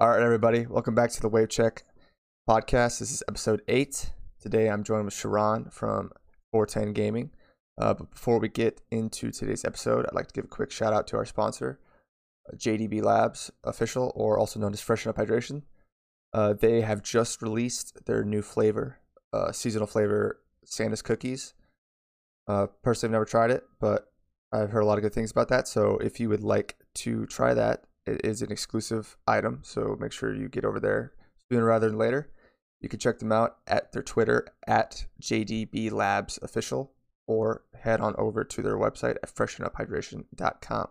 All right, everybody, welcome back to the Wave Check podcast. This is episode eight. Today I'm joined with Sharon from 410 Gaming. Uh, but before we get into today's episode, I'd like to give a quick shout out to our sponsor, uh, JDB Labs Official, or also known as Freshen Up Hydration. Uh, they have just released their new flavor, uh, seasonal flavor Santa's cookies. Uh, personally, I've never tried it, but I've heard a lot of good things about that. So if you would like to try that, it is an exclusive item. So make sure you get over there sooner rather than later. You can check them out at their Twitter at JDB Labs Official or head on over to their website at freshenuphydration.com.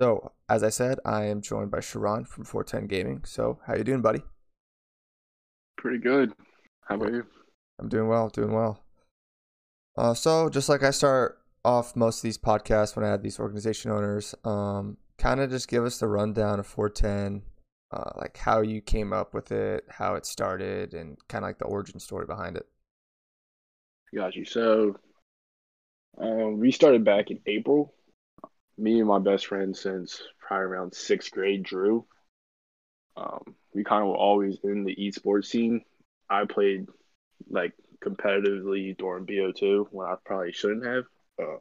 So, as I said, I am joined by Sharon from 410 Gaming. So, how you doing, buddy? Pretty good. How about you? I'm doing well, doing well. Uh, so, just like I start off most of these podcasts when I have these organization owners, um, kind of just give us the rundown of 410, uh, like how you came up with it, how it started, and kind of like the origin story behind it. Got you. So, um, we started back in April. Me and my best friend since probably around sixth grade, Drew. Um, we kind of were always in the esports scene. I played like competitively during BO2 when I probably shouldn't have, uh,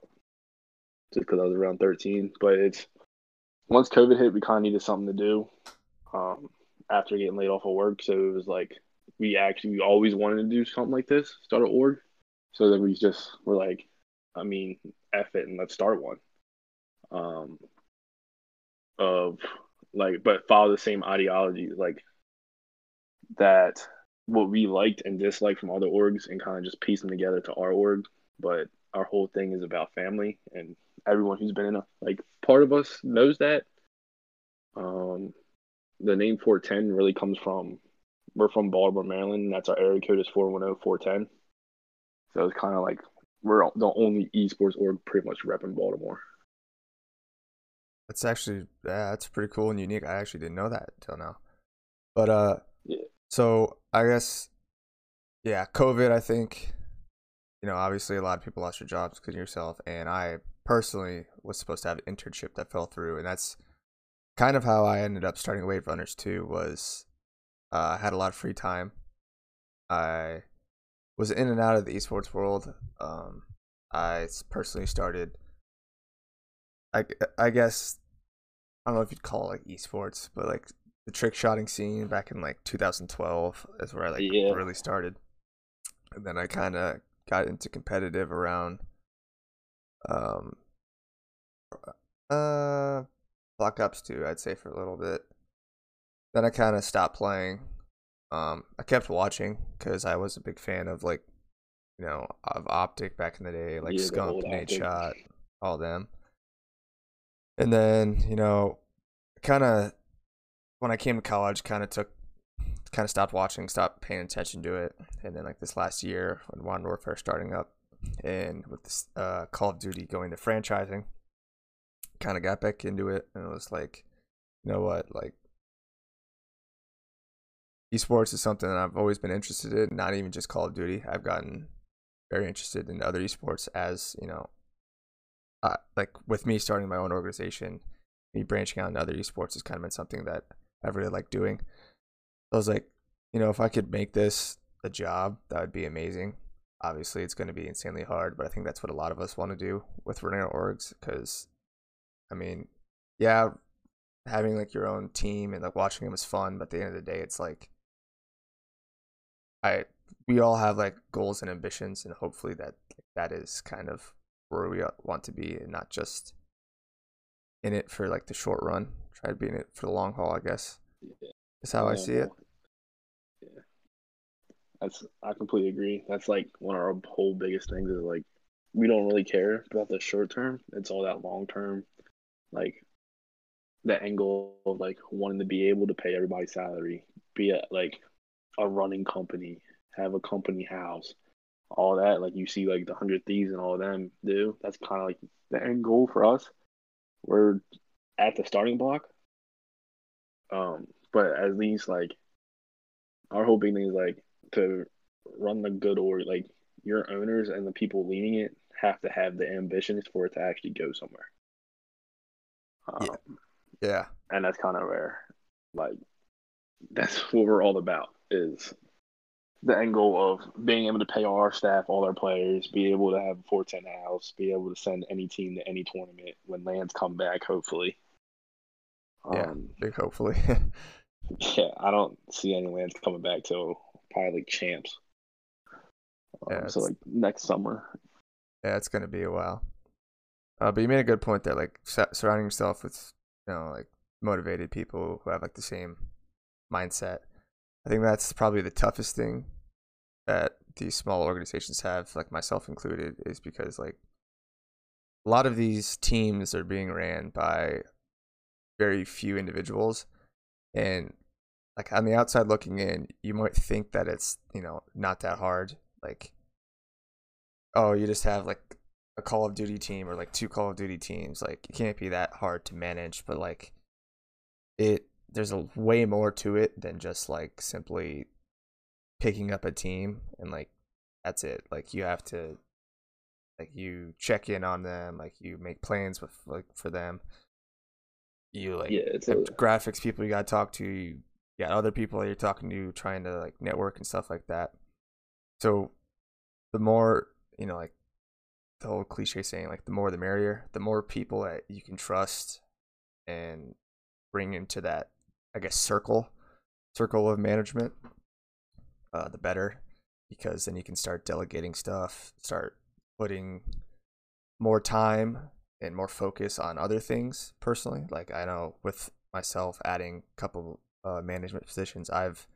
just because I was around 13. But it's once COVID hit, we kind of needed something to do um, after getting laid off of work. So it was like we actually we always wanted to do something like this, start an org. So then we just were like, I mean, F it and let's start one. Um, of like, but follow the same ideology, like that what we liked and disliked from other orgs and kind of just piece them together to our org. But our whole thing is about family and everyone who's been in a like part of us knows that. Um, the name 410 really comes from we're from Baltimore, Maryland, and that's our area code is 410 410. So it's kind of like we're the only esports org pretty much repping Baltimore. That's actually yeah, that's pretty cool and unique. I actually didn't know that until now. But uh, yeah. So I guess, yeah, COVID. I think, you know, obviously a lot of people lost their jobs, including yourself, and I personally was supposed to have an internship that fell through, and that's kind of how I ended up starting Wave Runners too. Was uh, I had a lot of free time. I was in and out of the esports world. Um, I personally started. I I guess I don't know if you'd call it like esports, but like the trick shotting scene back in like 2012 is where I like yeah. really started, and then I kind of got into competitive around um uh Black Ops 2, I'd say for a little bit. Then I kind of stopped playing. Um, I kept watching because I was a big fan of like, you know, of Optic back in the day, like yeah, Scump, Nadeshot, all them. And then you know, kind of when I came to college, kind of took, kind of stopped watching, stopped paying attention to it, and then like this last year when Modern Warfare starting up, and with this uh, Call of Duty going to franchising, kind of got back into it, and it was like, you know what, like esports is something that I've always been interested in. Not even just Call of Duty. I've gotten very interested in other esports as you know, uh, like with me starting my own organization, me branching out into other esports has kind of been something that I really like doing. I was like, you know, if I could make this a job, that would be amazing. Obviously, it's going to be insanely hard, but I think that's what a lot of us want to do with running our orgs. Because, I mean, yeah, having like your own team and like watching them is fun, but at the end of the day, it's like, I we all have like goals and ambitions, and hopefully that that is kind of where we want to be, and not just in it for like the short run try to be in it for the long haul. I guess is how I see it. That's I completely agree. That's like one of our whole biggest things is like we don't really care about the short term. It's all that long term, like the angle of like wanting to be able to pay everybody's salary, be a like a running company, have a company house, all that. Like you see, like the hundred thieves and all of them do. That's kind of like the end goal for us. We're at the starting block. Um, but at least like our whole big thing is like to run the good or like your owners and the people leading it have to have the ambitions for it to actually go somewhere. Um, yeah. Yeah. And that's kind of rare. Like that's what we're all about is the end goal of being able to pay all our staff, all our players, be able to have a 410 house, be able to send any team to any tournament when lands come back, hopefully. Yeah, um, big hopefully. yeah, I don't see any lands coming back till probably like champs. Um, yeah, so like next summer. Yeah, it's gonna be a while. Uh, but you made a good point there, like surrounding yourself with you know like motivated people who have like the same mindset. I think that's probably the toughest thing that these small organizations have, like myself included, is because like a lot of these teams are being ran by very few individuals and like on the outside looking in you might think that it's you know not that hard like oh you just have like a call of duty team or like two call of duty teams like it can't be that hard to manage but like it there's a way more to it than just like simply picking up a team and like that's it. Like you have to like you check in on them, like you make plans with like for them. You like yeah, it's a... graphics people you gotta talk to, you got other people that you're talking to trying to like network and stuff like that. So the more, you know, like the whole cliche saying, like the more the merrier, the more people that you can trust and bring into that I guess circle circle of management, uh, the better, because then you can start delegating stuff, start putting more time and more focus on other things personally. Like I know with myself adding a couple uh, management positions, I've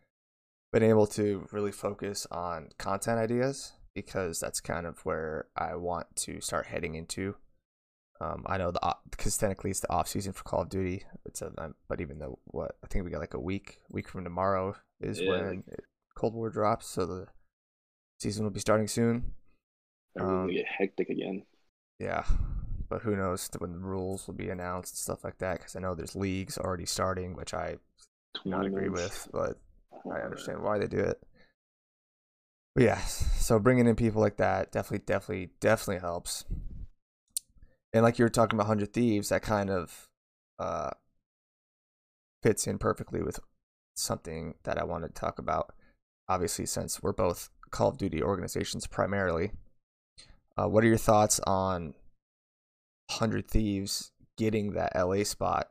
been able to really focus on content ideas because that's kind of where I want to start heading into um, I know the because technically it's the off season for Call of Duty. It's a, um, but even though what I think we got like a week week from tomorrow is yeah. when it, Cold War drops, so the season will be starting soon. Everything um, get hectic again. Yeah, but who knows when the rules will be announced and stuff like that? Because I know there's leagues already starting, which I do not agree with, but I understand why they do it. But yeah, so bringing in people like that definitely, definitely, definitely helps and like you were talking about Hundred Thieves, that kind of uh, fits in perfectly with something that I wanted to talk about. Obviously, since we're both Call of Duty organizations primarily, uh, what are your thoughts on Hundred Thieves getting that LA spot?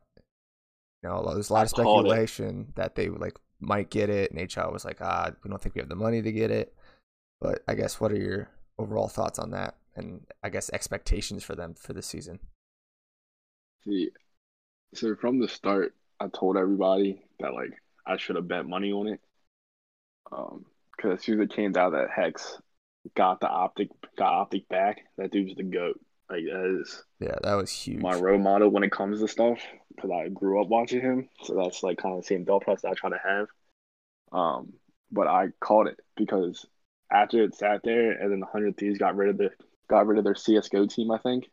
You know, there's a lot of speculation that they like might get it, and HL was like, ah, we don't think we have the money to get it. But I guess what are your overall thoughts on that? and I guess expectations for them for this season? See, so from the start, I told everybody that like I should have bet money on it. Um, because as soon as it came out that H3CZ got the optic got optic back, that dude's the goat. Like that is yeah, that was huge. My role model when it comes to stuff because I grew up watching him, so that's like kind of the same thought process I try to have. Um, but I called it because after it sat there, and then the hundred thieves got rid of the got rid of their CS:GO team, I think.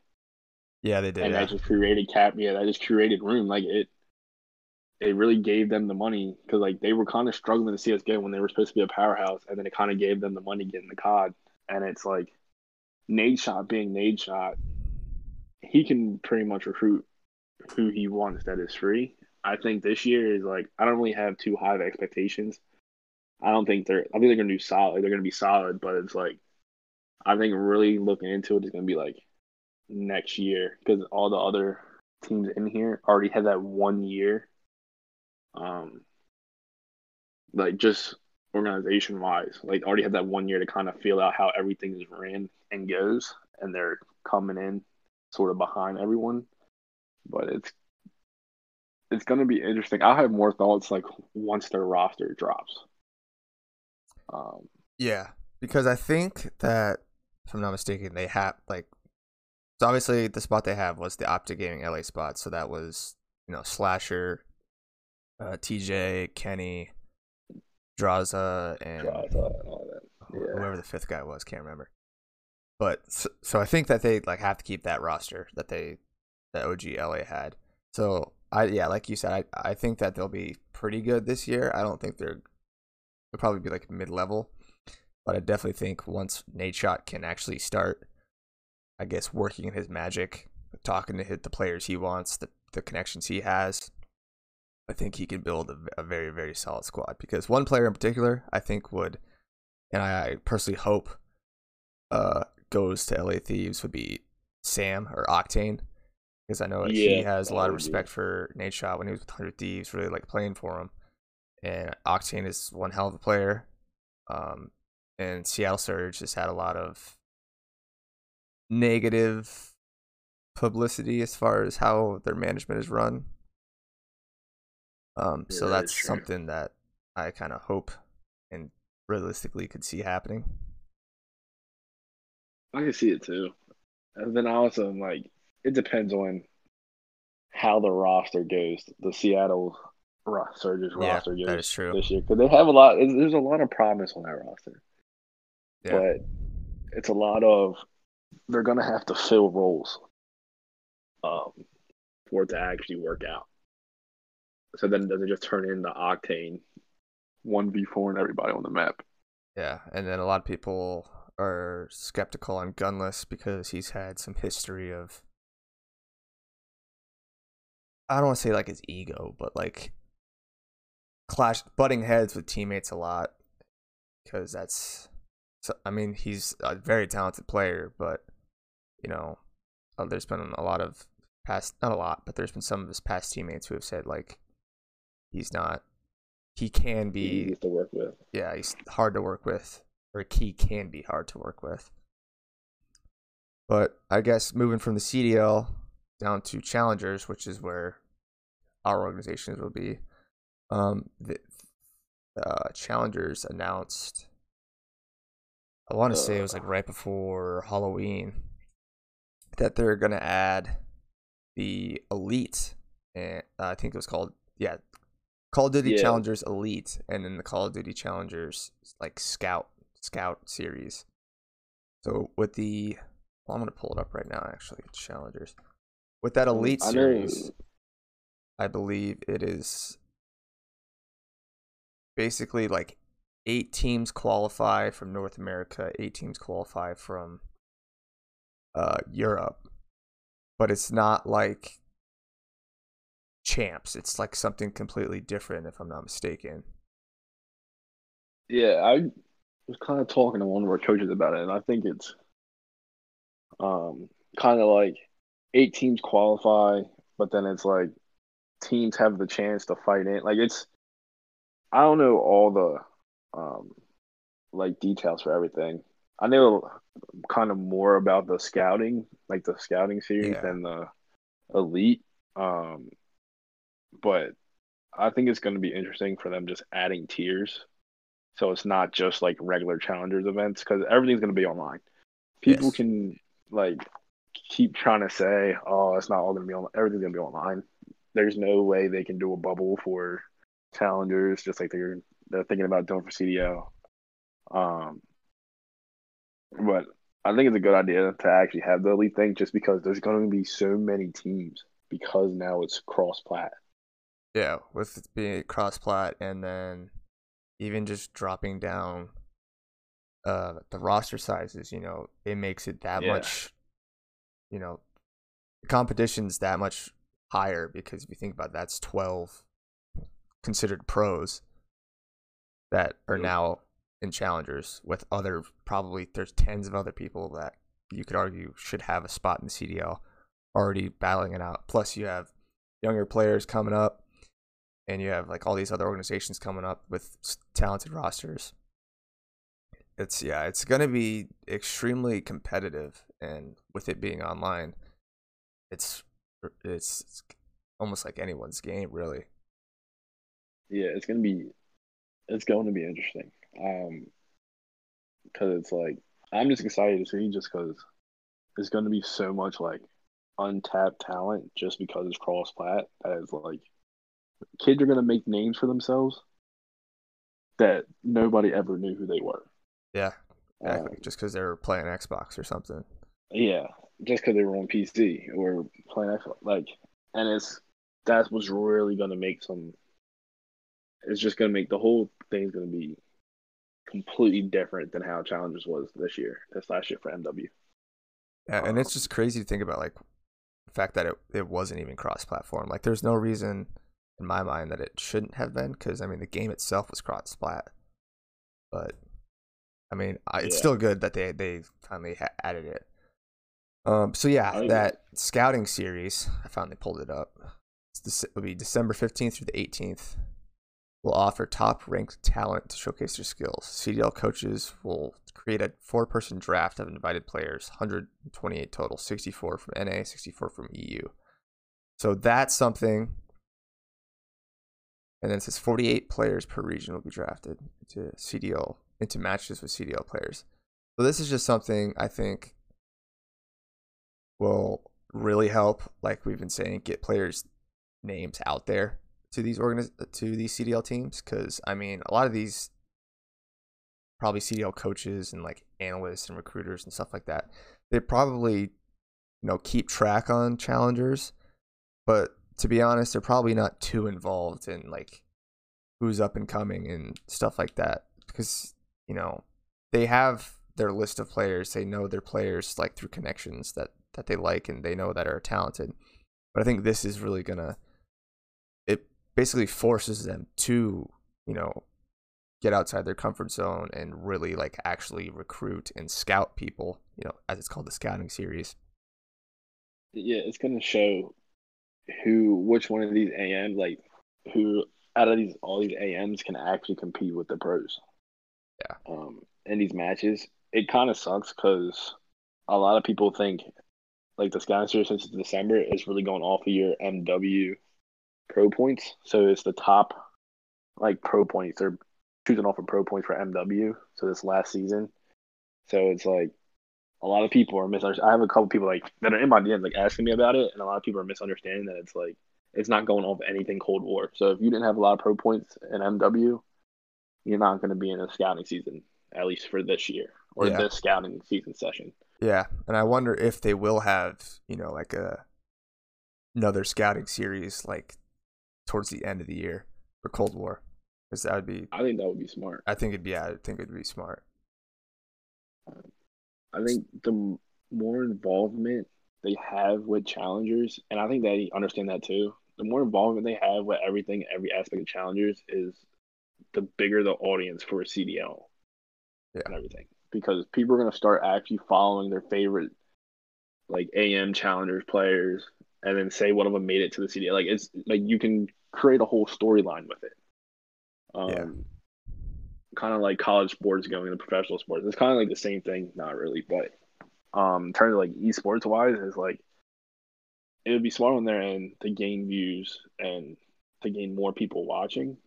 Yeah, they did. And yeah. that just created cap. Yeah, that just created room. Like it, it really gave them the money because like they were kind of struggling in the CS:GO when they were supposed to be a powerhouse, and then it kind of gave them the money getting the COD. And it's like Nadeshot being Nadeshot, he can pretty much recruit who he wants that is free. I think this year is like I don't really have too high of expectations. I don't think they're I think they're gonna do solid. They're gonna be solid, but it's like I think really looking into it is to be like next year because all the other teams in here already had that one year. Um, like just organization wise, like already have that one year to kind of feel out how everything is ran and goes, and they're coming in sort of behind everyone. But it's it's going to be interesting. I'll have more thoughts like once their roster drops. Um, yeah, because I think that if I'm not mistaken, they have like so obviously the spot they have was the Optic Gaming LA spot. So that was you know Slasher, uh, TJ, Kenny, Drazah, and, Drazah and all that. Yeah. whoever the fifth guy was, can't remember. But so, so I think that they like have to keep that roster that they that OG LA had. So I yeah, like you said, I I think that they'll be pretty good this year. I don't think they're they'll probably be like mid level. But I definitely think once Nadeshot can actually start, I guess, working in his magic, talking to hit the players he wants, the, the connections he has, I think he can build a, a very very solid squad because one player in particular I think would, and I, personally hope, uh, goes to LA Thieves would be Sam or Octane because I know yeah, he has a lot of respect for Nadeshot when he was with Hundred Thieves, really like playing for him, and Octane is one hell of a player. Um, and Seattle Surge has had a lot of negative publicity as far as how their management is run. Um, yeah, so that's something that I kind of hope and realistically could see happening. I can see it too. And then also, I'm like, it depends on how the roster goes. The Seattle Surge's yeah, roster goes that is true. this year because they have a lot. There's a lot of promise on that roster, yeah. but it's a lot of they're gonna have to fill roles um, for it to actually work out. So then doesn't just turn into Octane one v four and everybody on the map. Yeah, and then a lot of people are skeptical on Gunless because he's had some history of I don't want to say like his ego, but like clash butting heads with teammates a lot because that's so, I mean he's a very talented player, but you know uh, there's been a lot of past not a lot, but there's been some of his past teammates who have said like he's not he can be easy to work with. Yeah, he's hard to work with or he can be hard to work with. But I guess moving from the CDL down to challengers, which is where our organizations will be, um, the uh, challengers announced. I want to say it was like right before Halloween that they're gonna add the elite, and uh, I think it was called yeah, Call of Duty yeah. Challengers Elite, and then the Call of Duty Challengers like Scout Scout series. So with the, well, I'm gonna pull it up right now. Actually, Challengers. With that Elite I series, I believe it is basically like eight teams qualify from North America, eight teams qualify from uh, Europe, but it's not like champs. It's like something completely different, if I'm not mistaken. Yeah, I was kind of talking to one of our coaches about it, and I think it's um kind of like eight teams qualify, but then it's like teams have the chance to fight in. Like it's I don't know all the um like details for everything. I know kind of more about the scouting, like the scouting series yeah. than the elite. Um but I think it's going to be interesting for them just adding tiers so it's not just like regular challengers events because everything's going to be online. People yes. can like keep trying to say, "Oh, it's not all going to be on. Everything's going to be online." There's no way they can do a bubble for challengers, just like they're they're thinking about doing for CDL. Um, but I think it's a good idea to actually have the elite thing, just because there's going to be so many teams because now it's cross plat. Yeah, with it being cross plat, and then even just dropping down uh the roster sizes, you know, it makes it that yeah. much you know the competition's that much higher because if you think about it, that's 12 considered pros that are now in challengers with other probably there's tens of other people that you could argue should have a spot in the CDL already battling it out. Plus you have younger players coming up and you have like all these other organizations coming up with talented rosters. It's yeah, it's gonna be extremely competitive, and with it being online, it's it's, it's almost like anyone's game, really. Yeah, it's gonna be it's going to be interesting. Um, because it's like I'm just excited to see just because there's going to be so much like untapped talent just because it's cross plat that is like kids are going to make names for themselves that nobody ever knew who they were. Yeah, exactly. Um, just because they were playing Xbox or something. Yeah, just because they were on PC or playing Xbox, like, and it's that's what's really going to make some. It's just going to make the whole thing's going to be completely different than how Challengers was this year, this last year for MW. Yeah, and um, it's just crazy to think about, like, the fact that it, it wasn't even cross platform. Like, there's no reason in my mind that it shouldn't have been because I mean the game itself was cross plat, but I mean I, it's Yeah. still good that they they finally ha- added it. Um, so yeah, that scouting series I finally pulled it up. It's Dec- it'll be December fifteenth through the eighteenth. Will offer top ranked talent to showcase their skills. CDL coaches will create a four person draft of invited players, 128 total, 64 from NA, 64 from EU. So that's something. And then it says 48 players per region will be drafted into CDL, into matches with CDL players. So this is just something I think will really help, like we've been saying, get players' names out there to these organiz- to these CDL teams. Because I mean, a lot of these probably CDL coaches and like analysts and recruiters and stuff like that, they probably you know keep track on challengers, but to be honest, they're probably not too involved in like who's up and coming and stuff like that because you know they have their list of players they know their players like through connections that that they like and they know that are talented. But i think this is really gonna it basically forces them to you know get outside their comfort zone and really like actually recruit and scout people you know as it's called the scouting series. Yeah, it's gonna show who, which one of these AMs, like who out of these all these AMs can actually compete with the pros. Yeah. Um, in these matches, it kind of sucks because a lot of people think like the series since it's December is really going off of your MW pro points. So it's the top like pro points. They're choosing off of pro points for MW. So this last season. So it's like a lot of people are misunderstanding. I have a couple people like that are in my DMs like asking me about it, and a lot of people are misunderstanding that it's like it's not going off anything Cold War. So if you didn't have a lot of pro points in MW, you're not going to be in a scouting season at least for this year or Yeah. this scouting season session. Yeah, and I wonder if they will have, you know, like a another scouting series like towards the end of the year for Cold War, because that would be. I think that would be smart. I think it'd be. I think it'd be smart. I think the more involvement they have with challengers, and I think they understand that too. The more involvement they have with everything, every aspect of challengers, is the bigger the audience for a CDL Yeah. and everything. Because people are going to start actually following their favorite, like AM challengers players, and then say one of them made it to the CDL. Like it's like you can create a whole storyline with it. Um, Yeah. Kind of like college sports going into professional sports. It's kind of like the same thing, not really, but um, in terms of like esports wise, is like it would be smart on their end to gain views and to gain more people watching,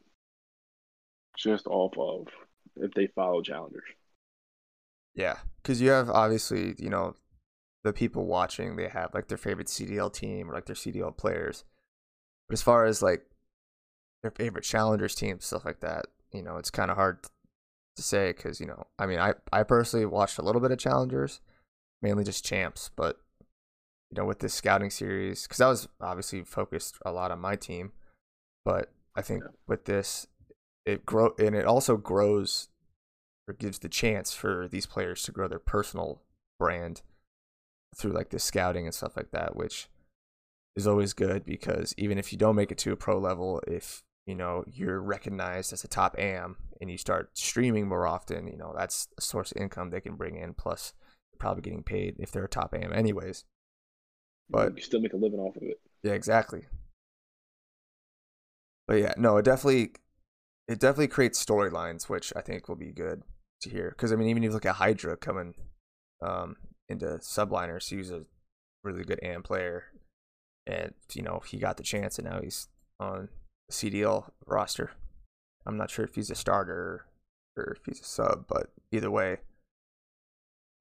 just off of if they follow challengers. Yeah, because you have obviously, you know, the people watching. They have like their favorite CDL team or like their CDL players. But as far as like their favorite challengers team, stuff like that, you know, it's kind of hard to say because you know, I mean, I I personally watched a little bit of challengers, mainly just champs, but you know, with this scouting series, because I was obviously focused a lot on my team, but I think Yeah. with this, it grow and it also grows or gives the chance for these players to grow their personal brand through like the scouting and stuff like that, which is always good because even if you don't make it to a pro level, if you know you're recognized as a top am and you start streaming more often, you know that's a source of income they can bring in. Plus, probably getting paid if they're a top am anyways. But- you still make a living off of it. Yeah, exactly. But yeah, no, it definitely it definitely creates storylines, which I think will be good to hear. Because I mean, even if you look at Hydra coming um, into subliners, he was a really good AM player, and you know he got the chance, and now he's on CDL roster. I'm not sure if he's a starter or if he's a sub, but either way,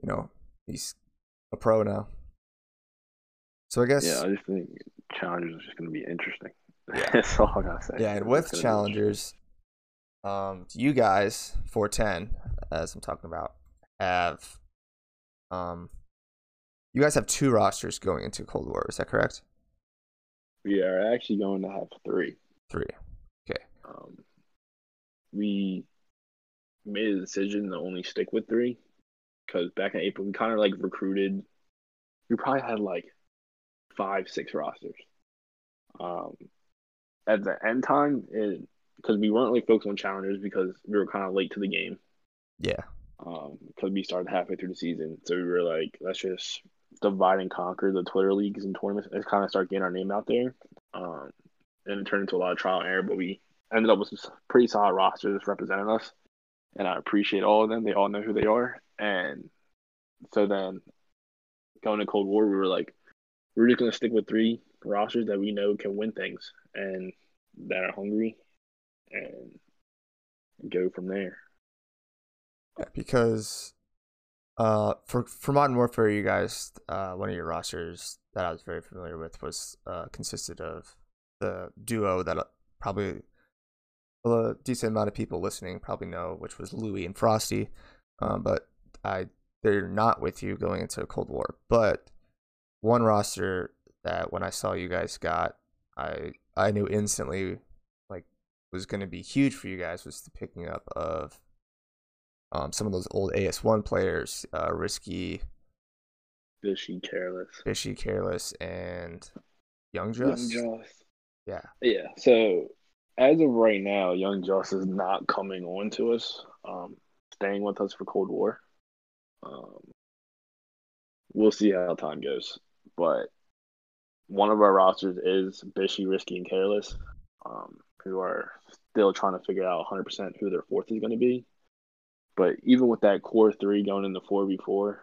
you know he's a pro now. So I guess Yeah, I just think challengers is just going to be interesting. Yeah. That's all I gotta say. Yeah, and with challengers, um, you guys, 410, as I'm talking about, have, um, you guys have two rosters going into Cold War. Is that correct? We are actually going to have three. Three. Okay. Um, we made a decision to only stick with three because back in April we kind of like recruited. We probably had like five, six rosters. Um, at the end time, it because we weren't like focused on challengers because we were kind of late to the game. Yeah. Um, because we started halfway through the season, so we were like, let's just divide and conquer the Twitter leagues and tournaments and kind of start getting our name out there. Um, and it turned into a lot of trial and error, but we ended up with some pretty solid rosters representing us, and I appreciate all of them. They all know who they are, and so then going to Cold War, we were like, we're just gonna stick with three rosters that we know can win things and that are hungry, and go from there. Because uh, for for Modern Warfare, you guys, uh, one of your rosters that I was very familiar with was uh, consisted of the duo that uh, probably a decent amount of people listening probably know, which was Louis and Frosty. Um, but I they're not with you going into a Cold War. But one roster that when I saw you guys got, I I knew instantly like was going to be huge for you guys was the picking up of um, some of those old AS1 players, uh, Risky, Fishy, Careless, Fishy, Careless, and Young Just. Young Just. Yeah. Yeah. So as of right now, Young Joss is not coming on to us, um, staying with us for Cold War. Um, we'll see how time goes. But one of our rosters is Bishy, Risky, and Careless, um, who are still trying to figure out 100% who their fourth is going to be. But even with that core three going into 4v4,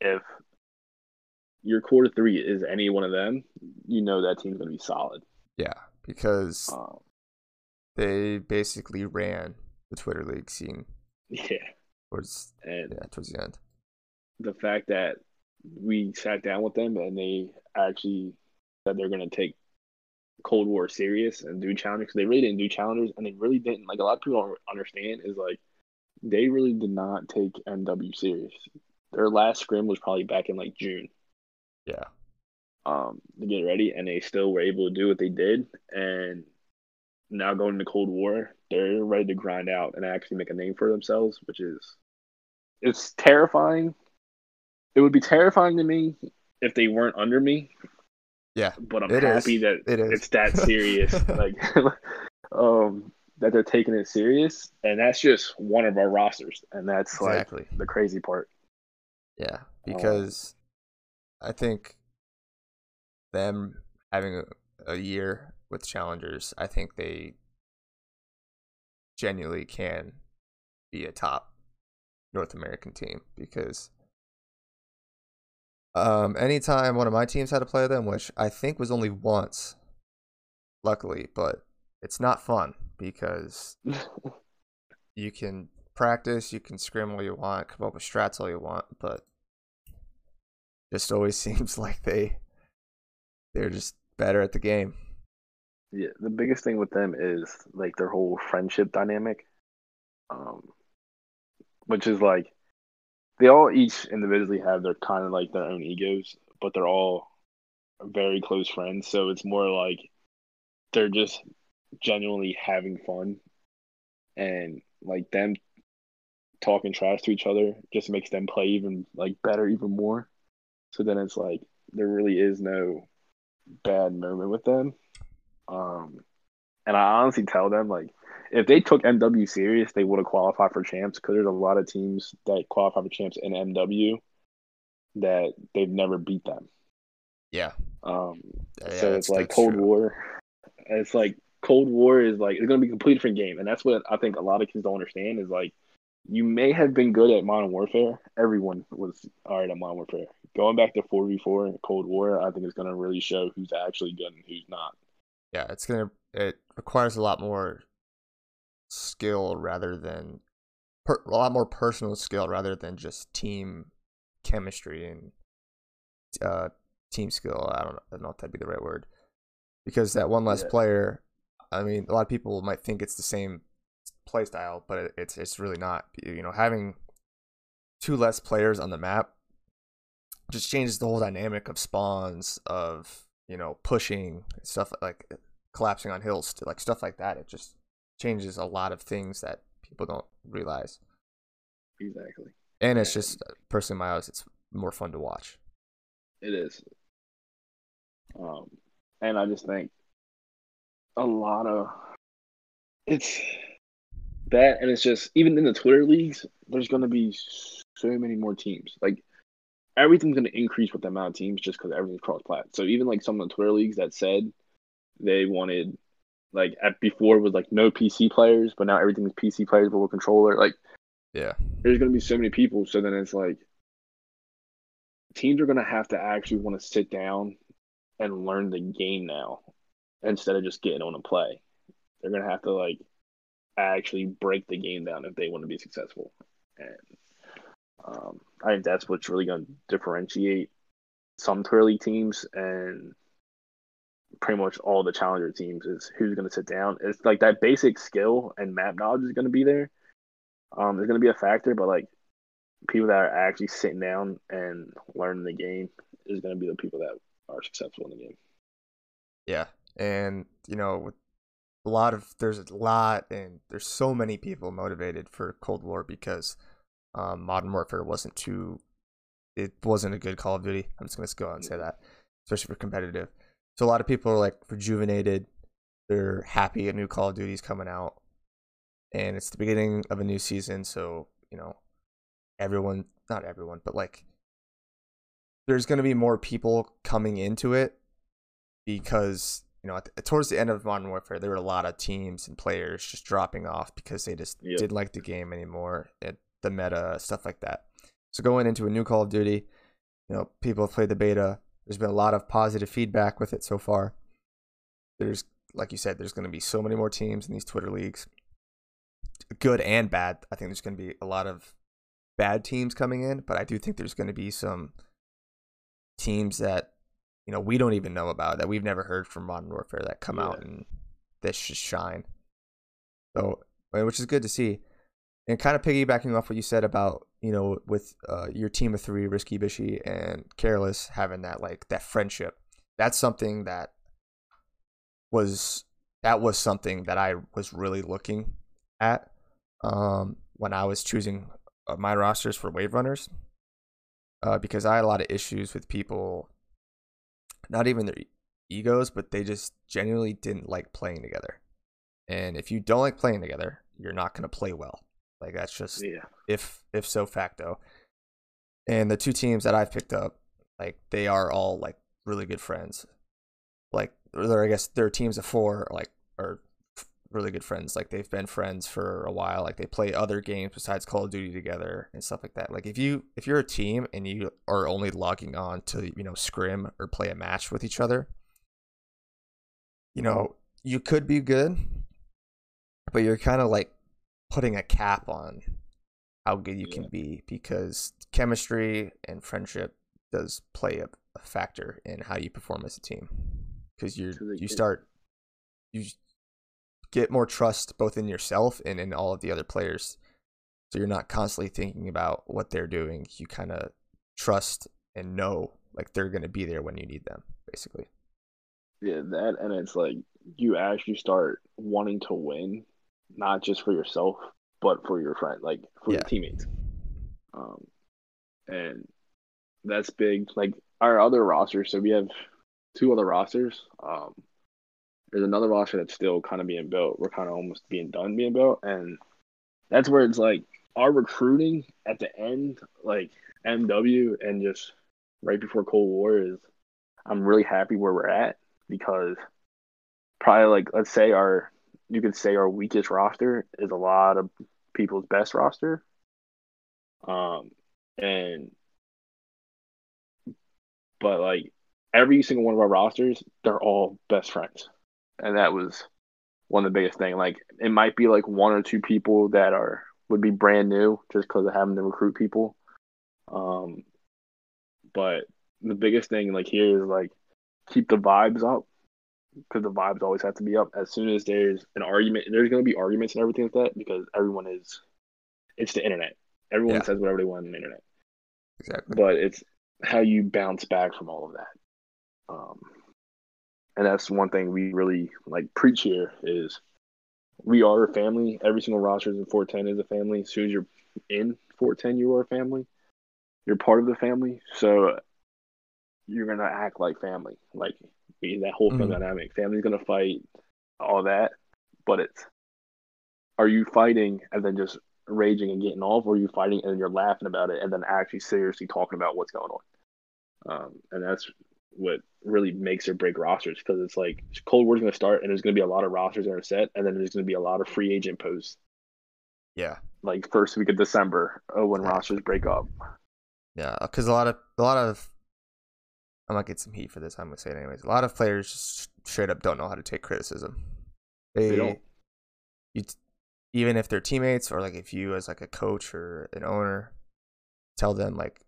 if your core three is any one of them, you know that team's going to be solid. Yeah, because um, they basically ran the Twitter League scene. Yeah. Towards, and yeah, towards the end. The fact that we sat down with them and they actually said they're going to take Cold War serious and do challenges because they really didn't do challengers and they really didn't. Like a lot of people don't understand is like they really did not take MW serious. Their last scrim was probably back in like June. Yeah. Um, to get ready, and they still were able to do what they did. And now going into Cold War, they're ready to grind out and actually make a name for themselves, which is it's terrifying. It would be terrifying to me if they weren't under me. Yeah, but I'm happy is. that it is. it's that serious. like, um, that they're taking it serious, and that's just one of our rosters, and that's exactly. like the crazy part. Yeah, because um, I think them having a, a year with challengers, I think they genuinely can be a top North American team because um, anytime one of my teams had to play them, which I think was only once, luckily, but it's not fun because you can practice, you can scrim all you want, come up with strats all you want, but just always seems like they they're just better at the game. Yeah, the biggest thing with them is like their whole friendship dynamic, um, which is like they all each individually have their kind of like their own egos, but they're all very close friends. So it's more like they're just genuinely having fun, and like them talking trash to each other just makes them play even like better, even more. So then it's like there really is no bad moment with them. Um, and I honestly tell them like if they took MW serious, they would have qualified for champs because there's a lot of teams that qualify for champs in MW that they've never beat them. Yeah. Um. Yeah, so it's like Cold true. War. It's like Cold War is like it's gonna be a completely different game, and that's what I think a lot of kids don't understand is like you may have been good at Modern Warfare. Everyone was all right at Modern Warfare. Going back to four v four and Cold War, I think it's gonna really show who's actually good and who's not. Yeah, it's gonna it requires a lot more skill rather than per, a lot more personal skill rather than just team chemistry and uh, team skill. I don't, I don't know if that'd be the right word because that one less yeah. player. I mean, a lot of people might think it's the same play style, but it, it's it's really not. You know, having two less players on the map just changes the whole dynamic of spawns of you know pushing stuff like collapsing on hills to like stuff like that. It just changes a lot of things that people don't realize. Exactly. And it's just personally my eyes, it's more fun to watch. It is. Um, and I just think a lot of it's that, and it's just even in the Twitter leagues, there's going to be so many more teams. Like everything's going to increase with the amount of teams just because everything's cross plat. So even like some of the Twitter leagues that said they wanted like at before it was like no PC players, but now everything's PC players but with controller. Like Yeah. there's going to be so many people. So then it's like teams are going to have to actually want to sit down and learn the game now instead of just getting on a play. They're going to have to like actually break the game down if they want to be successful. And um, I think that's what's really going to differentiate some Twitter League teams and pretty much all the challenger teams is who's going to sit down. It's like that basic skill and map knowledge is going to be there. Um, there's going to be a factor, but like people that are actually sitting down and learning the game is going to be the people that are successful in the game. Yeah. And, you know, a lot of, there's a lot, and there's so many people motivated for Cold War because um, Modern Warfare wasn't too, it wasn't a good Call of Duty. I'm just going to go out and say that, especially for competitive. So a lot of people are like rejuvenated. They're happy a new Call of Duty is coming out. And it's the beginning of a new season. So, you know, everyone, not everyone, but like, there's going to be more people coming into it because you know, at, towards the end of Modern Warfare, there were a lot of teams and players just dropping off because they just Yep. didn't like the game anymore, it, the meta stuff like that. So going into a new Call of Duty, you know, people have played the beta. There's been a lot of positive feedback with it so far. There's, like you said, there's going to be so many more teams in these Twitter leagues, good and bad. I think there's going to be a lot of bad teams coming in, but I do think there's going to be some teams that you know we don't even know about that we've never heard from Modern Warfare that come out and that just shine. So, which is good to see. And kind of piggybacking off what you said about you know with uh, your team of three, Risky Bishy and Careless having that like that friendship. That's something that was that was something that I was really looking at um, when I was choosing uh, my rosters for Wave Runners uh, because I had a lot of issues with people, not even their egos, but they just genuinely didn't like playing together. And if you don't like playing together, you're not going to play well. Like that's just Yeah. if ipso facto. And the two teams that I've picked up, like they are all like really good friends. Like or I guess their teams of four like are really good friends. Like they've been friends for a while. Like they play other games besides Call of Duty together and stuff like that. Like if you if you're a team and you are only logging on to you know scrim or play a match with each other, you know you could be good, but you're kind of like putting a cap on how good you can be because chemistry and friendship does play a, a factor in how you perform as a team. Because you you start you get more trust both in yourself and in all of the other players. So you're not constantly thinking about what they're doing. You kind of trust and know like they're going to be there when you need them basically. Yeah, that and it's like you actually start wanting to win, not just for yourself, but for your friend, like for your teammates. Um, and that's big. Like our other rosters, so we have two other rosters. Um, there's another roster that's still kind of being built. We're kind of almost being done being built, and that's where it's like our recruiting at the end, like MW and just right before Cold War is. I'm really happy where we're at because probably like let's say our you could say our weakest roster is a lot of people's best roster. Um and but like every single one of our rosters, they're all best friends. And that was one of the biggest thing. Like it might be like one or two people that are would be brand new just because of having to recruit people. Um but the biggest thing like here is like keep the vibes up because the vibes always have to be up. As soon as there's an argument, there's going to be arguments and everything like that because everyone is, it's the internet. Everyone Yeah. says whatever they want on the internet, exactly but it's how you bounce back from all of that. Um, and that's one thing we really like preach here is we are a family. Every single roster in 410 is a family. As soon as you're in 410, you are a family. You're part of the family. So you're gonna act like family. Like that whole Mhm. dynamic. Family's gonna fight. all that, but it's are you fighting and then just raging and getting off, or are you fighting and you're laughing about it and then actually seriously talking about what's going on? Um, and that's what really makes or break rosters because it's like Cold War's going to start and there's going to be a lot of rosters that are set, and then there's going to be a lot of free agent posts. Yeah, like first week of December oh, when yeah. rosters break up. Yeah, because a lot of a lot of I might get some heat for this. I'm gonna say it anyways. A lot of players just straight up don't know how to take criticism. They, they don't. You, even if they're teammates or like if you as like a coach or an owner tell them like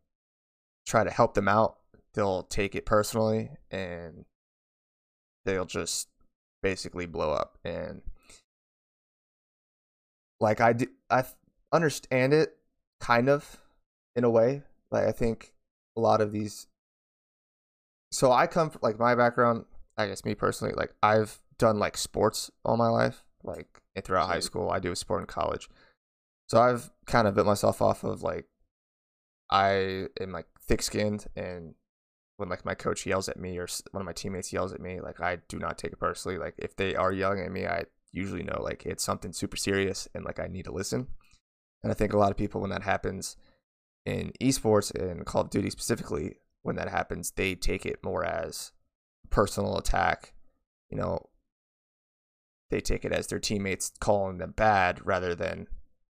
try to help them out, they'll take it personally and they'll just basically blow up and like I do, I understand it kind of in a way. Like I think a lot of these. So I come from, like my background. I guess me personally, like I've done like sports all my life, like throughout high school. I do a sport in college, so I've kind of bit myself off of like I am like thick skinned, and when like my coach yells at me or one of my teammates yells at me, like I do not take it personally. Like if they are yelling at me, I usually know like it's something super serious and like I need to listen. And I think a lot of people when that happens in esports and Call of Duty specifically, when that happens, they take it more as personal attack. You know, they take it as their teammates calling them bad rather than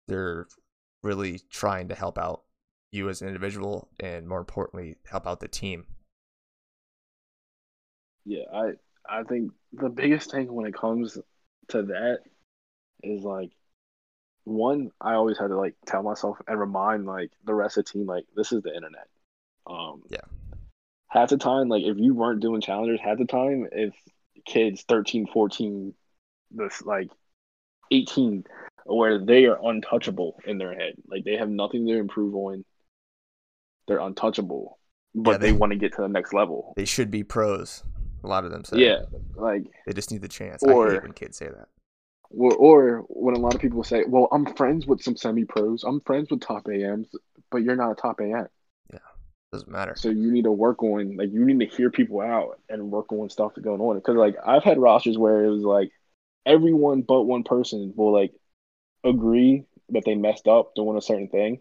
they're really trying to help out you as an individual and more importantly help out the team. Yeah, I I think the biggest thing when it comes to that is like one, I always had to like tell myself and remind like the rest of the team like this is the internet. Um Yeah. Half the time, like if you weren't doing challengers, half the time if kids 13, 14, this like 18 where they are untouchable in their head. Like they have nothing to improve on. They're untouchable. But yeah, they, they want to get to the next level. They should be pros. A lot of them say. Yeah, like they just need the chance. Or, I hate when kids say that. Or, or when a lot of people say, "Well, I'm friends with some semi pros. I'm friends with top AMs, but you're not a top AM." Doesn't matter. So you need to work on like you need to hear people out and work on stuff that's going on. Because like I've had rosters where it was like everyone but one person will like agree that they messed up doing a certain thing,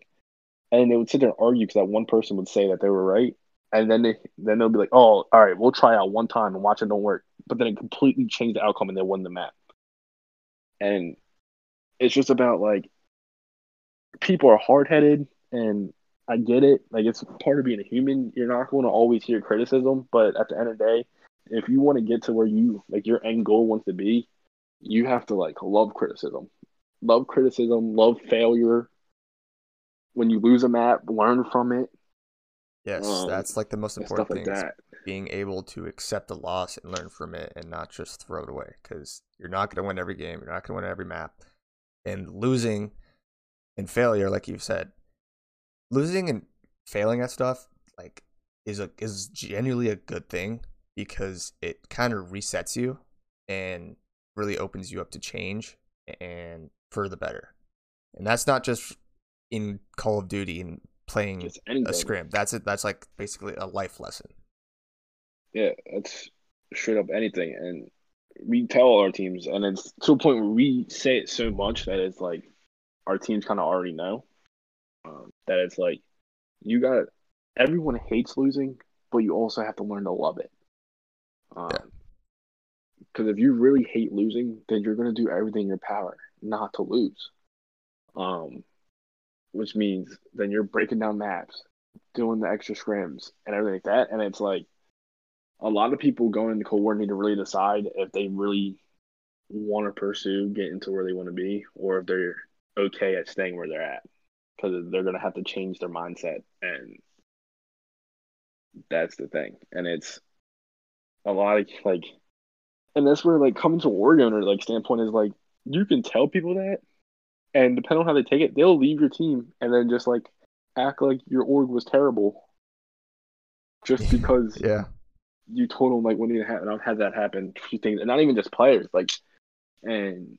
and they would sit there and argue because that one person would say that they were right, and then they then they'll be like, "Oh, all right, we'll try out one time and watch it don't work," but then it completely changed the outcome and they won the map. And it's just about like people are hard headed, and I get it. Like it's part of being a human. You're not going to always hear criticism, but at the end of the day, if you want to get to where you like your end goal wants to be, you have to like love criticism, love criticism, love failure. When you lose a map, learn from it Yes, um, that's like the most important thing. Like being able to accept the loss and learn from it, and not just throw it away. Because you're not going to win every game. You're not going to win every map, and losing and failure, like you've said, losing and failing at stuff, like is a is genuinely a good thing because it kind of resets you and really opens you up to change and for the better. And that's not just in Call of Duty and playing a scrim. That's it. That's like basically a life lesson. Yeah, that's straight up anything, and we tell our teams, and it's to a point where we say it so much that it's like our teams kind of already know um, that it's like you got everyone hates losing, but you also have to learn to love it. Um, yeah. Because if you really hate losing, then you're going to do everything in your power not to lose. Um, which means then you're breaking down maps, doing the extra scrims and everything like that. And it's like a lot of people going into Cold War need to really decide if they really want to pursue getting to where they want to be or if they're okay at staying where they're at because they're going to have to change their mindset and that's the thing and it's a lot of like and that's where like coming to Oregon or like standpoint is like you can tell people that and depending on how they take it, they'll leave your team and then just like act like your org was terrible, just because yeah you told them like what needed to happen. I've had that happen a few things, and not even just players, like, and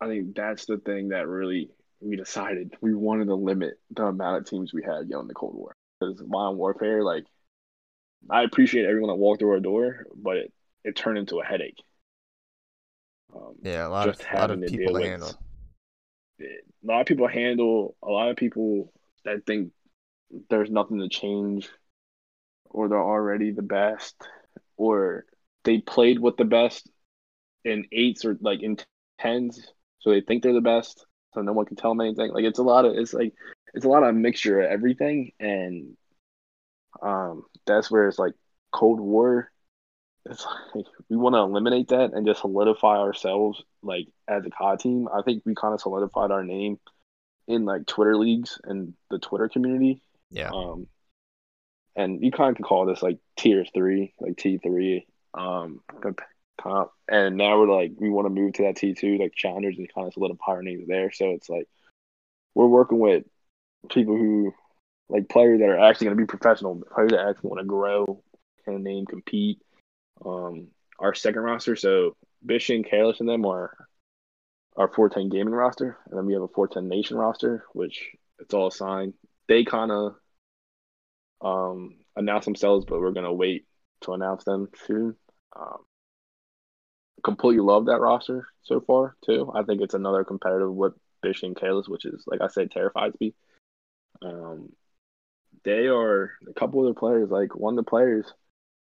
I think that's the thing that really we decided we wanted to limit the amount of teams we had going the Cold War because Modern Warfare, like, I appreciate everyone that walked through our door, but it it turned into a headache. Um, Yeah, a lot of a lot of to people to handle. a lot of people handle a lot of people that think there's nothing to change or they're already the best or they played with the best in eights or like in tens so they think they're the best so no one can tell them anything like it's a lot of it's like it's a lot of mixture of everything and um that's where it's like cold war it's like we want to eliminate that and just solidify ourselves like as a COD team. I think we kind of solidified our name in like Twitter leagues and the Twitter community. Yeah. Um, and you kind of can call this like tier three, like T three. Um, comp. and now we're like we want to move to that T two, like challengers, and kind of solidify our names there. So it's like we're working with people who like players that are actually going to be professional, players that actually want to grow, can name, compete um, our second roster. So Bish and Careless and them are our 410 gaming roster, and then we have a 410 Nation roster, which it's all assigned. They kind of um, announce themselves, but we're gonna wait to announce them soon. Um, completely love that roster so far too. I think it's another competitive with Bish and Careless, which is like I said, terrifies me. Um, they are a couple of the players, like one of the players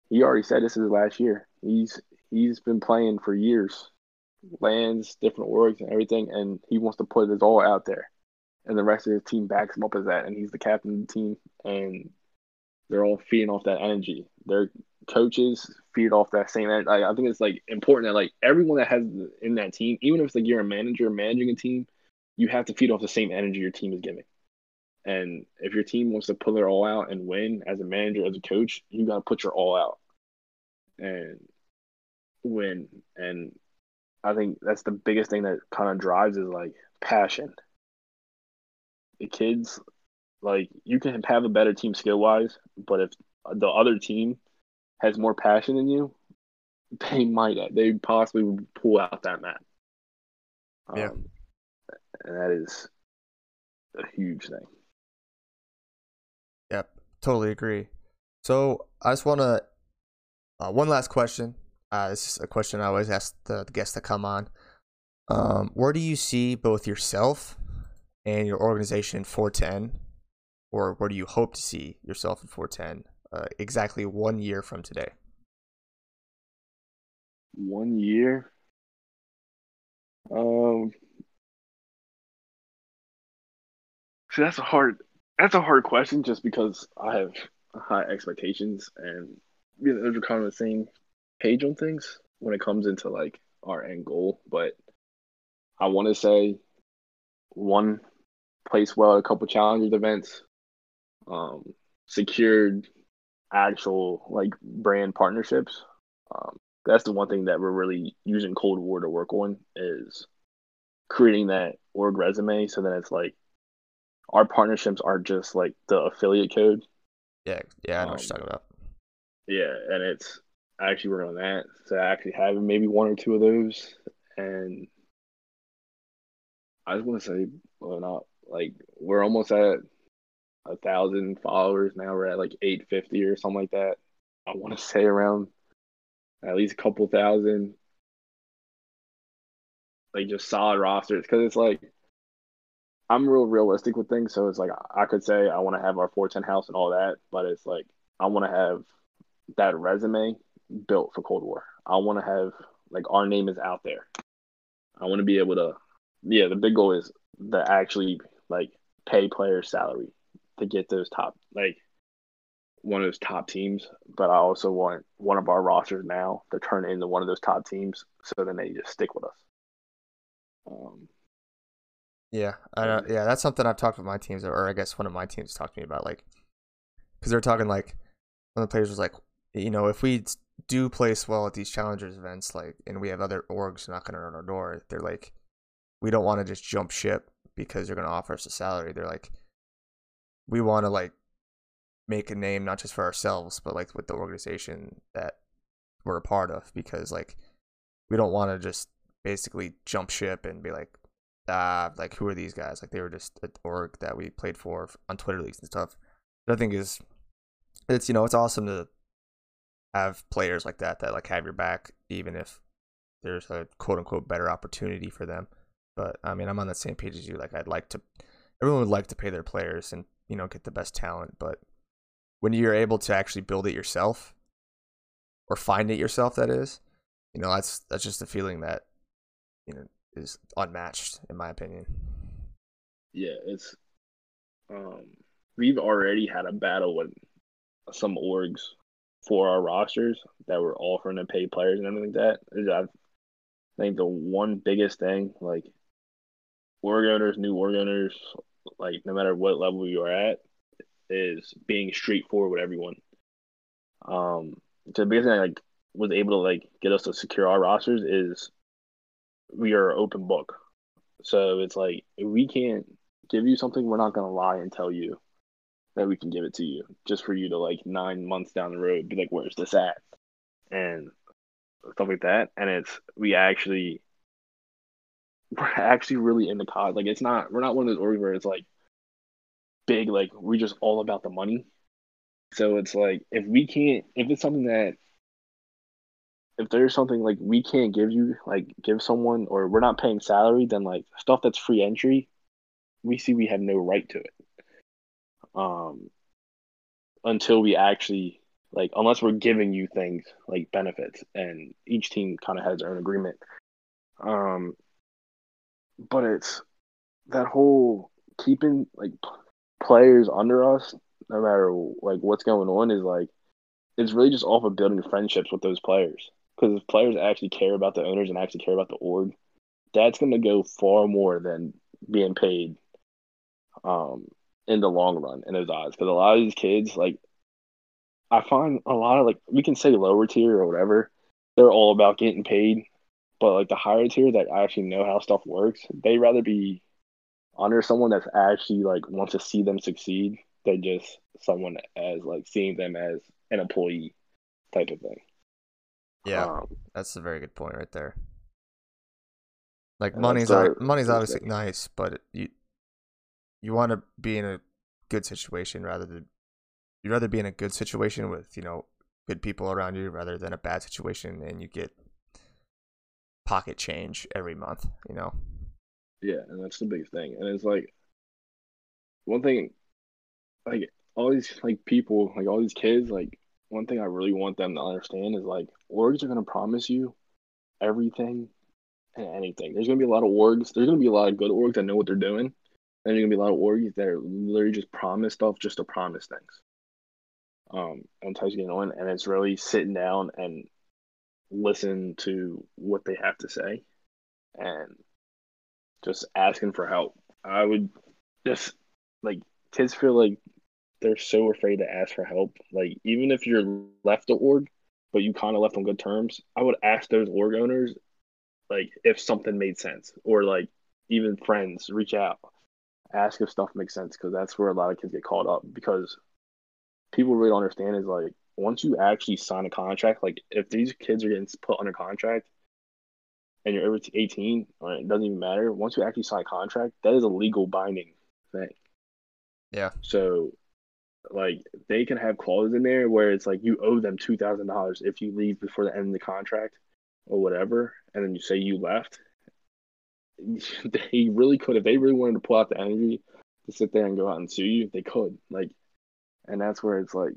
he already said this is last year. He's he's been playing for years, lands, different orgs, and everything, and he wants to put his all out there. And the rest of his team backs him up as that, and he's the captain of the team, and they're all feeding off that energy. Their coaches feed off that same. Like, I think it's like important that like everyone that has in that team, even if it's like you're a manager managing a team, you have to feed off the same energy your team is giving. And if your team wants to pull their all out and win as a manager, as a coach, you got to put your all out and win. And I think that's the biggest thing that kind of drives is like passion. The kids, like, you can have a better team skill wise, but if the other team has more passion than you, they might, they possibly pull out that man. Yeah. Um, and that is a huge thing. Yep, totally agree. So I just want to uh, one last question. Uh, this is a question I always ask the, the guests that come on. Um, where do you see both yourself and your organization 410, or where do you hope to see yourself in 410 uh, exactly one year from today? One year. Um. See, that's a hard. That's a hard question, just because I have high expectations, and you know, are kind of the same page on things when it comes into like our end goal. But I want to say one place well at a couple challengers events, um, secured actual like brand partnerships. Um, that's the one thing that we're really using Cold War to work on is creating that org resume so that it's like our partnerships are just like the affiliate code. Yeah, yeah, I know Um, what you're talking about. Yeah, and it's actually working on that. So I actually have maybe one or two of those, and I just want to say, well, not like we're almost at a thousand followers now. We're at like eight fifty or something like that. I want to say around at least a couple thousand, like just solid rosters. Because it's like I'm real realistic with things. So it's like I could say I want to have our 410 house and all that, but it's like I want to have that resume built for Cold War. I want to have like our name is out there. I want to be able to, yeah. The big goal is to actually like pay players salary to get those top like one of those top teams. But I also want one of our rosters now to turn into one of those top teams, so then they just stick with us. Um, Yeah, I yeah, that's something I've talked with my teams, or I guess one of my teams talked to me about, like, because they're talking like one of the players was like, you know, if we do place well at these challengers events, like, and we have other orgs knocking on our door, they're like, we don't want to just jump ship because they're going to offer us a salary. They're like, we want to like make a name not just for ourselves, but like with the organization that we're a part of, because like we don't want to just basically jump ship and be like, ah, like who are these guys? Like they were just an org that we played for on Twitter leagues and stuff. I think is it's you know it's awesome to have players like that that like have your back even if there's a quote unquote better opportunity for them. But I mean, I'm on the same page as you. Like, I'd like to, everyone would like to pay their players and you know get the best talent, but when you're able to actually build it yourself or find it yourself, that is, you know, that's that's just a feeling that you know is unmatched in my opinion. Yeah, it's um we've already had a battle with some orgs for our rosters that were offering to pay players and everything like that. I think the one biggest thing, like org owners, new org owners, like no matter what level you're at, is being straightforward with everyone. Um, so the biggest thing I like was able to like get us to secure our rosters is we are open book. So it's like if we can't give you something, we're not gonna lie and tell you that we can give it to you just for you to like nine months down the road be like, where's this at? And stuff like that. And it's we actually we're actually really into COD. Like it's not we're not one of those orgs where it's like big, like we're just all about the money. So it's like if we can't if it's something that if there's something like we can't give you, like give someone, or we're not paying salary, then like stuff that's free entry, we see we have no right to it. Um, until we actually like, unless we're giving you things like benefits, and each team kind of has their own agreement. Um, but it's that whole keeping like players under us, no matter like what's going on, is like it's really just off of building friendships with those players. Because if players actually care about the owners and actually care about the org, that's going to go far more than being paid um, in the long run in those eyes. Because a lot of these kids, like, I find a lot of like we can say lower tier or whatever, they're all about getting paid. But like the higher tier that actually know how stuff works, they rather be under someone that's actually like wants to see them succeed than just someone as like seeing them as an employee type of thing. Yeah, um, that's a very good point right there. Like money's money's obviously thing. nice, but you you want to be in a good situation rather than you'd rather be in a good situation with you know good people around you rather than a bad situation and you get pocket change every month. You know. Yeah, and that's the biggest thing. And it's like one thing, like all these like people, like all these kids, like one thing I really want them to understand is like orgs are gonna promise you everything and anything. There's gonna be a lot of orgs. There's gonna be a lot of good orgs that know what they're doing. And there's gonna be a lot of orgs that are literally just promise stuff just to promise things. Um, and times getting on, and it's really sitting down and listen to what they have to say, and just asking for help. I would just like kids feel like they're so afraid to ask for help. Like even if you're left the org, but you kind of left on good terms, I would ask those org owners like if something made sense or like even friends reach out, ask if stuff makes sense because that's where a lot of kids get caught up because people really don't understand is like once you actually sign a contract, like if these kids are getting put under contract and you're over 18, or it doesn't even matter. Once you actually sign a contract, that is a legal binding thing. Yeah. So, like, they can have clauses in there where it's like you owe them two thousand dollars if you leave before the end of the contract, or whatever, and then you say you left. They really could, if they really wanted to pull out the energy to sit there and go out and sue you, they could. Like, and that's where it's like,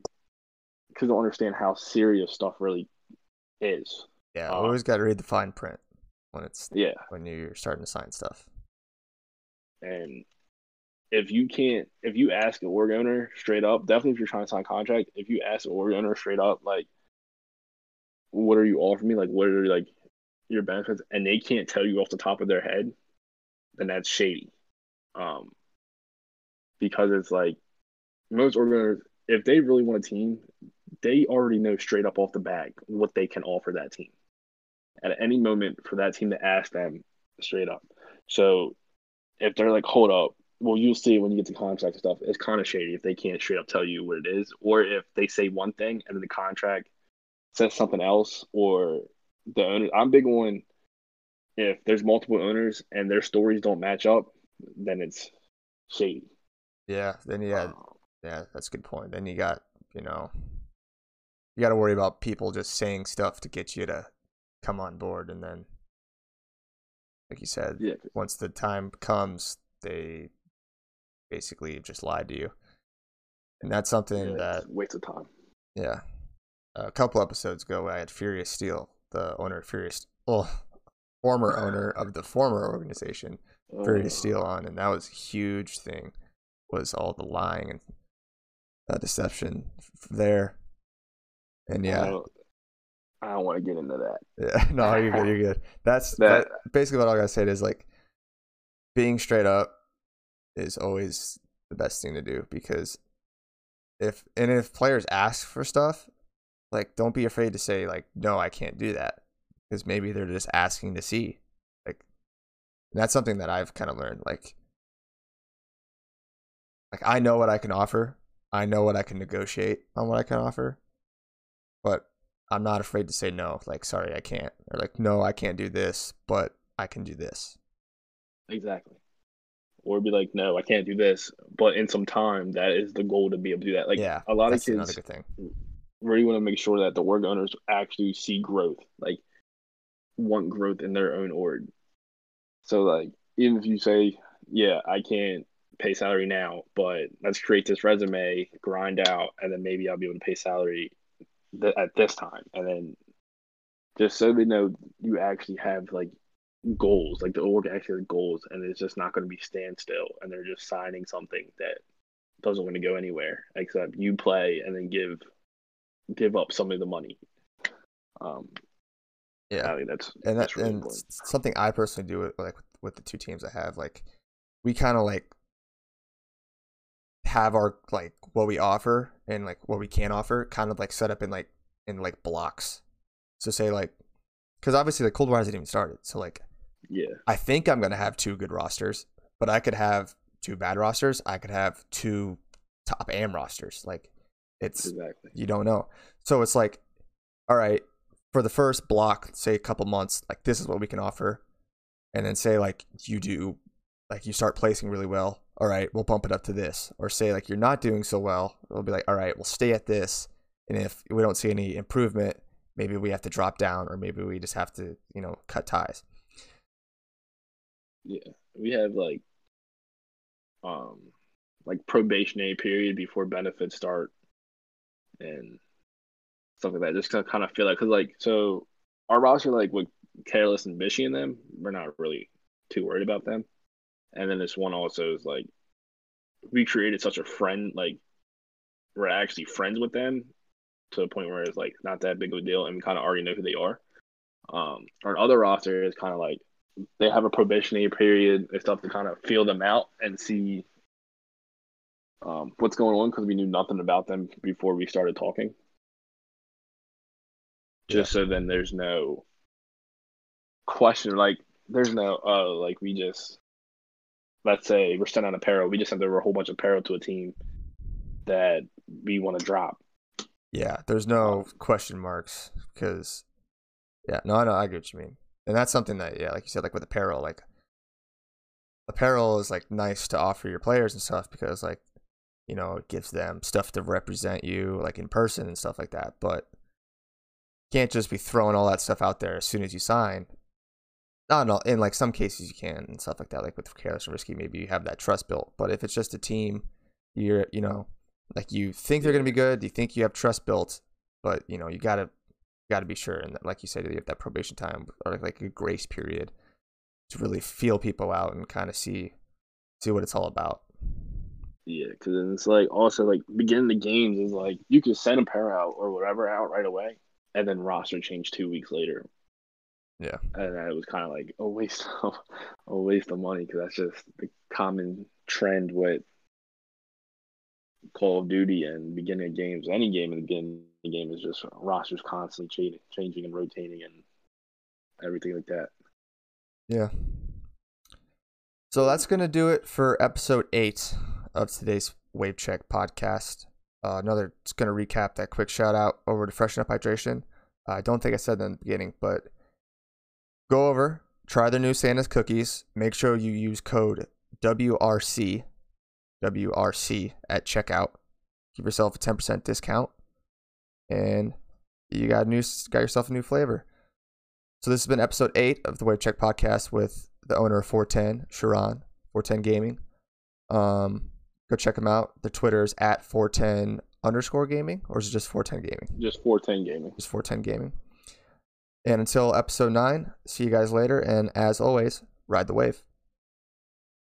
because they don't understand how serious stuff really is. Yeah, um, always got to read the fine print when it's yeah when you're starting to sign stuff. And if you can't, if you ask an org owner straight up, definitely if you're trying to sign a contract, if you ask an org owner straight up, like, what are you offering me? Like, what are like your benefits? And they can't tell you off the top of their head, then that's shady. Um, because it's like most org owners, if they really want a team, they already know straight up off the bat what they can offer that team at any moment for that team to ask them straight up. So if they're like, hold up, well, you'll see when you get to contract and stuff. It's kind of shady if they can't straight up tell you what it is, or if they say one thing and then the contract says something else, or the owner. I'm big on if there's multiple owners and their stories don't match up, then it's shady. Yeah, then yeah, yeah, that's a good point. Then you got you know, you got to worry about people just saying stuff to get you to come on board, and then like you said. Yeah, Once the time comes, they basically just lied to you, and that's something yeah, that it's a waste of time. yeah. A couple episodes ago, I had Furious Steel, the owner of Furious, well, former owner of the former organization, Furious Uh, Steel, on, and that was a huge thing. Was all the lying and uh, deception there, and I yeah, don't, I don't want to get into that. yeah. No, you're good. You're good. That's That- but basically what I gotta say is like being straight up is always the best thing to do because if and if players ask for stuff, like don't be afraid to say like no, I can't do that because maybe they're just asking to see. Like that's something that I've kind of learned like like I know what I can offer. I know what I can negotiate on what I can offer. But I'm not afraid to say no, like sorry, I can't or like no, I can't do this, but I can do this. Exactly. Or be like, no, I can't do this. But in some time, that is the goal to be able to do that. Like yeah. a lot of kids good thing. really want to make sure that the org owners actually see growth, like want growth in their own org. So like even if you say, yeah, I can't pay salary now, but let's create this resume, grind out, and then maybe I'll be able to pay salary th- at this time, and then just so they know you actually have like goals, like the org actually has goals, and it's just not going to be standstill, and they're just signing something that doesn't want to go anywhere except you play and then give give up some of the money. Um, Yeah. I think that's and that that's really and something I personally do with like with the two teams I have, like we kind of like have our like what we offer and like what we can offer kind of like set up in like in like blocks. So say like because obviously the cold war hasn't even started, so like Yeah, I think I'm gonna have two good rosters, but I could have two bad rosters. I could have two top AM rosters. Like it's exactly. you don't know. So it's like, all right, for the first block, say a couple months, like this is what we can offer, and then say like you do, like you start placing really well. All right, we'll bump it up to this, or say like you're not doing so well, we'll be like, all right, we'll stay at this, and if we don't see any improvement, maybe we have to drop down, or maybe we just have to, you know, cut ties. Yeah, we have like um like probationary period before benefits start and stuff like that. Just to kind of feel like because like so our roster like with Careless and Bishy and them, we're not really too worried about them. And then this one also is like we created such a friend like we're actually friends with them to the point where it's like not that big of a deal and we kind of already know who they are. Um, our other roster is kind of like they have a probationary period and stuff to kind of feel them out and see um, what's going on because we knew nothing about them before we started talking. Just so then there's no question, like there's no uh like we just let's say we're sending out apparel, we just sent over a whole bunch of apparel to a team that we want to drop. Yeah, there's no um, question marks because, yeah, no, I know, I get what you mean, and that's something that, yeah, like you said, like with apparel, like apparel is like nice to offer your players and stuff because, like, you know, it gives them stuff to represent you, like in person and stuff like that. But you can't just be throwing all that stuff out there as soon as you sign. Not in, all, in like some cases you can and stuff like that. Like with Careless and Risky, maybe you have that trust built. But if it's just a team, you're, you know, like you think they're gonna be good, you think you have trust built, but you know you gotta gotta be sure. And like you said, you have that probation time or like a grace period to really feel people out and kind of see see what it's all about. Yeah, because it's like also like beginning the games is like you can send a pair out or whatever out right away, and then roster change two weeks later. Yeah. and it was kind of like a waste of a waste of money because that's just the common trend with Call of Duty and beginning of games. Any game in the beginning of the game is just rosters constantly changing, changing and rotating and everything like that. Yeah. So that's gonna do it for episode eight of today's Wave Check podcast. Uh, another, just gonna recap that quick shout out over to Freshen Up Hydration. I don't think I said that in the beginning, but Go over, try their new Santa's cookies. Make sure you use code WRC, WRC at checkout. Give yourself a 10% discount, and you got new got yourself a new flavor. So this has been episode eight of the Wave Check podcast with the owner of 410, Sharon, 410 Gaming. Um, go check them out. The Twitter is at 410 underscore gaming, or is it just 410 gaming? Just 410 gaming. Just 410 gaming. And until episode nine, see you guys later. And as always, ride the wave.